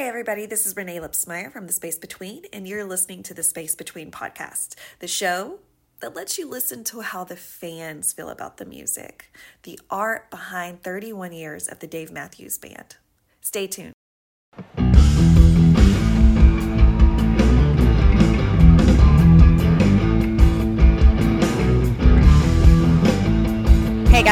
Hey, everybody, this is Renae Lipsmeyer from The Space Between, and you're listening to the Space Between podcast, the show that lets you listen to how the fans feel about the music, the art behind 31 years of the Dave Matthews Band. Stay tuned.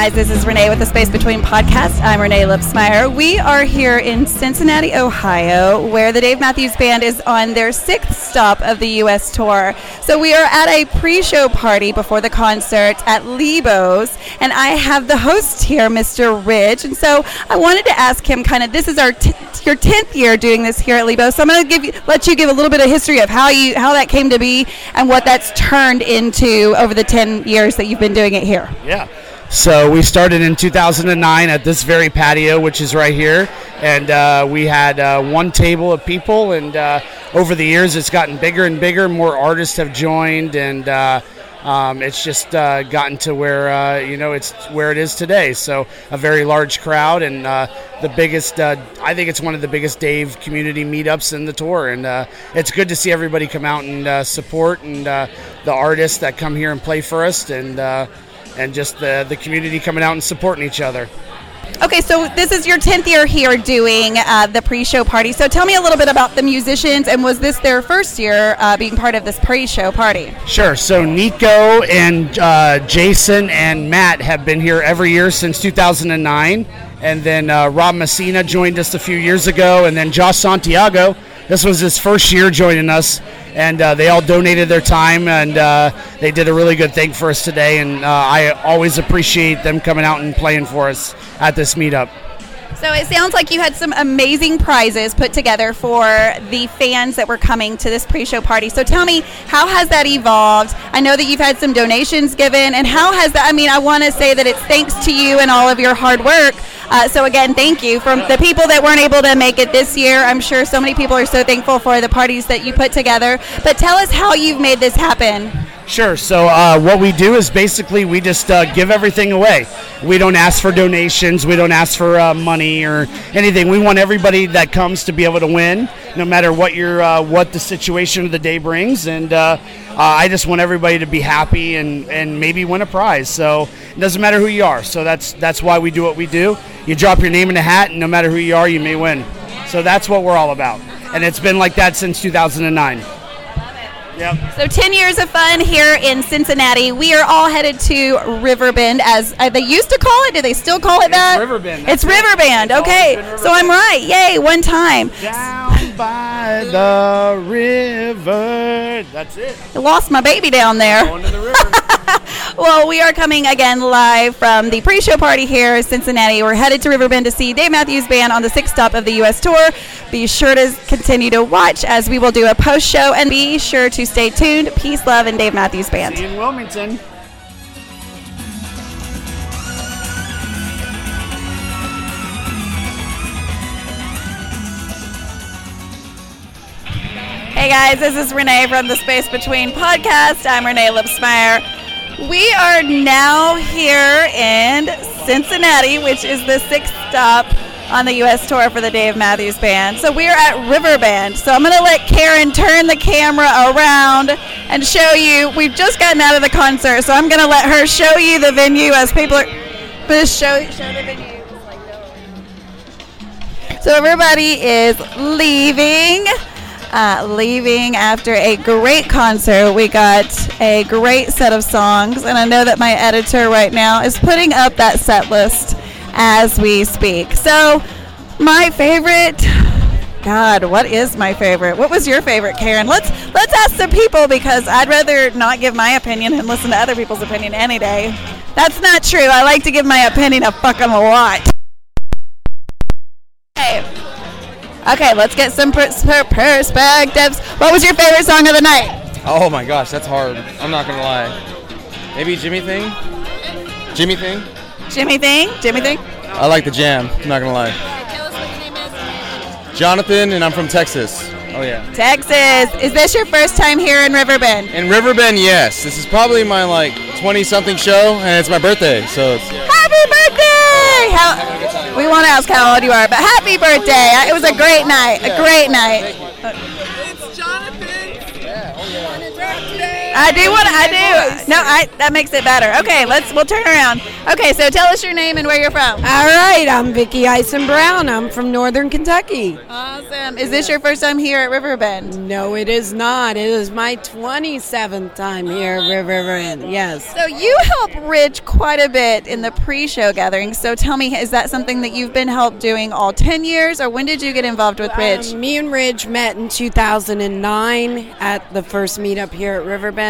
Guys, this is Renae with the Space Between podcast. I'm Renae Lipsmeyer. We are here in Cincinnati, Ohio, where the Dave Matthews Band is on their sixth stop of the U.S. tour. So we are at a pre-show party before the concert at Lebo's, and I have the host here, Mr. Ridge. And so I wanted to ask him, kind of, this is our t- your tenth year doing this here at Lebo's. So I'm going to give you, let you give a little bit of history of how you how that came to be and what that's turned into over the ten years that you've been doing it here. Yeah. So we started in 2009 at this very patio, which is right here, and uh, we had uh, one table of people. And uh, over the years, it's gotten bigger and bigger. More artists have joined, and uh, um, it's just uh, gotten to where uh, you know it's where it is today. So a very large crowd, and the biggest. I think it's one of the biggest Dave community meetups in the tour, and it's good to see everybody come out and support and the artists that come here and play for us, and and just the, the community coming out and supporting each other. Okay, so this is your 10th year here doing uh, the pre show party. So tell me a little bit about the musicians, and was this their first year uh, being part of this pre show party? Sure. So Nico and uh, Jason and Matt have been here every year since 2009. And then uh, Rob Messina joined us a few years ago, and then Josh Santiago. This was his first year joining us and uh, they all donated their time and uh, they did a really good thing for us today. And uh, I always appreciate them coming out and playing for us at this meetup. So it sounds like you had some amazing prizes put together for the fans that were coming to this pre-show party. So tell me, how has that evolved? I know that you've had some donations given, and how has that? I mean, I want to say that it's thanks to you and all of your hard work. Uh, so again, thank you from the people that weren't able to make it this year. I'm sure so many people are so thankful for the parties that you put together. But tell us how you've made this happen. Sure. So uh, what we do is basically we just uh, give everything away. We don't ask for donations. We don't ask for uh, money or anything. We want everybody that comes to be able to win, no matter what your uh, what the situation of the day brings. And uh, uh, I just want everybody to be happy and, and maybe win a prize. So it doesn't matter who you are. So that's that's why we do what we do. You drop your name in a hat, and no matter who you are, you may win. So that's what we're all about. And it's been like that since 2009. Yep. So 10 years of fun here in Cincinnati. We are all headed to Riverbend, as uh, they used to call it. Do they still call it that? It's Riverbend. It's Riverbend. It's okay. Riverbend. So I'm right. Yay, one time. Down by the river. That's it. I lost my baby down there. Going to the river. Well, we are coming again live from the pre-show party here in Cincinnati. We're headed to Riverbend to see Dave Matthews Band on the sixth stop of the U.S. tour. Be sure to continue to watch as we will do a post-show, and be sure to stay tuned. Peace, love, and Dave Matthews Band. See you in Wilmington. Hey guys, this is Renae from the Space Between podcast. I'm Renae Lipsmeyer. We are now here in Cincinnati, which is the sixth stop on the U.S. tour for the Dave Matthews Band. So we're at Riverbend. So I'm going to let Karen turn the camera around and show you. We've just gotten out of the concert, so I'm going to let her show you the venue as people are. Just show show the venue. So everybody is leaving uh, leaving after a great concert. We got a great set of songs, and I know that my editor right now is putting up that set list as we speak. So, my favorite. God, what is my favorite? What was your favorite, Karen? Let's let's ask the people because I'd rather not give my opinion and listen to other people's opinion any day. That's not true. I like to give my opinion a fucking lot. Okay, let's get some perspectives. What was your favorite song of the night? Oh my gosh, that's hard. I'm not gonna lie. Maybe Jimi Thing. Jimi Thing. Jimi Thing. Jimi Thing. I like the jam. I'm not gonna lie. Jonathan, and I'm from Texas. Oh yeah. Texas. Is this your first time here in Riverbend? In Riverbend, yes. This is probably my like 20 something show, and it's my birthday, so it's. Happy birthday! How, We won't ask how old you are, but happy birthday! It was a great night. A great night. I do want. to. I do. No, I. That makes it better. Okay, let's. We'll turn around. Okay, so tell us your name and where you're from. All right, I'm Vicki Ison Brown. I'm from Northern Kentucky. Awesome. Is this your first time here at Riverbend? No, it is not. It is my 27th time here at Riverbend. Yes. So you help Rich quite a bit in the pre-show gathering. So tell me, is that something that you've been helped doing all 10 years, or when did you get involved with Rich? Um, me and Ridge met in 2009 at the first meetup here at Riverbend,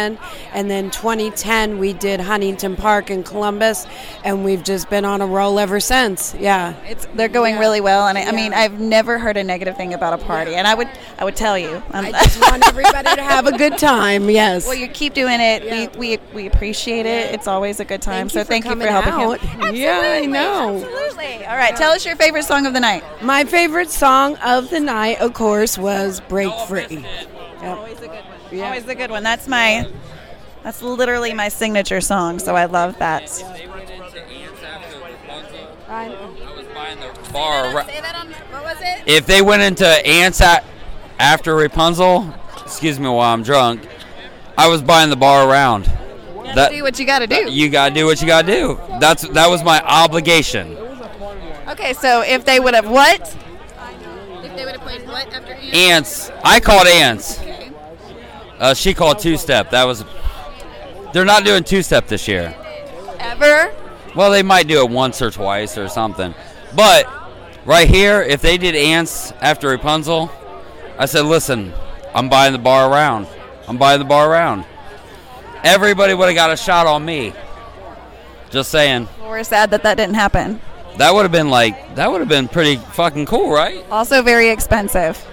and then 2010 we did Huntington Park in Columbus, and we've just been on a roll ever since. Yeah. It's they're going really well, and I, I mean, I've never heard a negative thing about a party, and I would I would tell you. Um, I just want everybody to have a good time. Yes. well, you keep doing it. Yeah. We, we we appreciate it. It's always a good time. Thank so you thank you for helping out. him. Yeah, I know. Absolutely. All right, tell us your favorite song of the night. My favorite song of the night, of course, was "Break Free." Yep. Always a good one. Always a good one. That's my. That's literally my signature song, so I love that. bar. ra- Say that on. What was? If they went into ants a- after Rapunzel, excuse me while I'm drunk, I was buying the bar around. That do what you got to do. you gotta do what you gotta do. That's that was my obligation. Okay, so if they would have what? If they would have played what after you? Ants. I called ants. Uh, she called two step. That was. They're not doing two step this year. Ever? Well, they might do it once or twice or something. But right here, if they did ants after Rapunzel, I said, listen, I'm buying the bar around. I'm buying the bar around. Everybody would have got a shot on me. Just saying. We're sad that that didn't happen. That would have been like, that would have been pretty fucking cool, right? Also very expensive.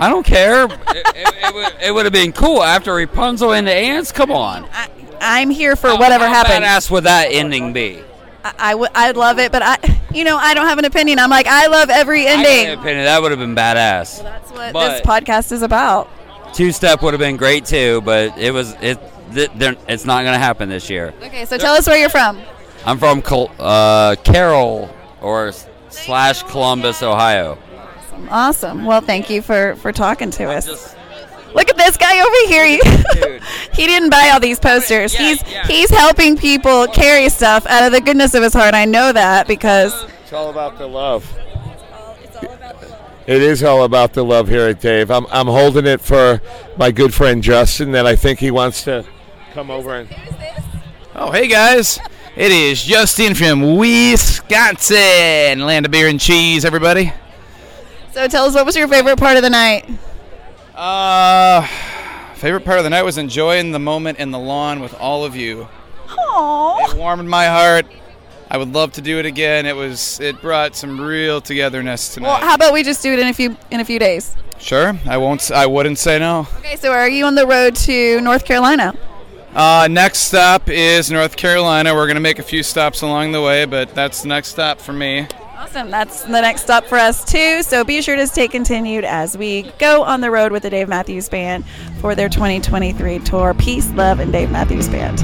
I don't care. it, it, it would, it would have been cool after Rapunzel and the ants. Come on. I, I'm here for whatever How happens. badass would that ending be? I, I would, I'd love it, but I, you know, I don't have an opinion. I'm like, I love every ending. opinion, that would have been badass. That's what But- this podcast is about. Two step would have been great too, but it was it. th- they're- It's not going to happen this year. Okay, so tell us where you're from. I'm from Col- uh, Carroll or slash Columbus, Ohio. Awesome. Well, thank you for for talking to us. Look at this guy over here. He, Dude. he didn't buy all these posters. Yeah, he's yeah. he's helping people carry stuff out of the goodness of his heart. I know that because It's all about the love. It is all about the love here at Dave. I'm, I'm holding it for my good friend Justin that I think he wants to come over and. Oh, hey guys. It is Justin from Wisconsin, land of beer and cheese, everybody. So tell us what was your favorite part of the night? Uh, favorite part of the night was enjoying the moment in the lawn with all of you. Aww. It warmed my heart. I would love to do it again. It was it brought some real togetherness tonight. Well, how about we just do it in a few in a few days? sure, I won't. I wouldn't say no. Okay, so are you on the road to North Carolina? Uh, next stop is North Carolina. We're gonna make a few stops along the way, but that's the next stop for me. Awesome. That's the next stop for us, too. So be sure to stay continued as we go on the road with the Dave Matthews Band for their 2023 tour. Peace, love, and Dave Matthews Band.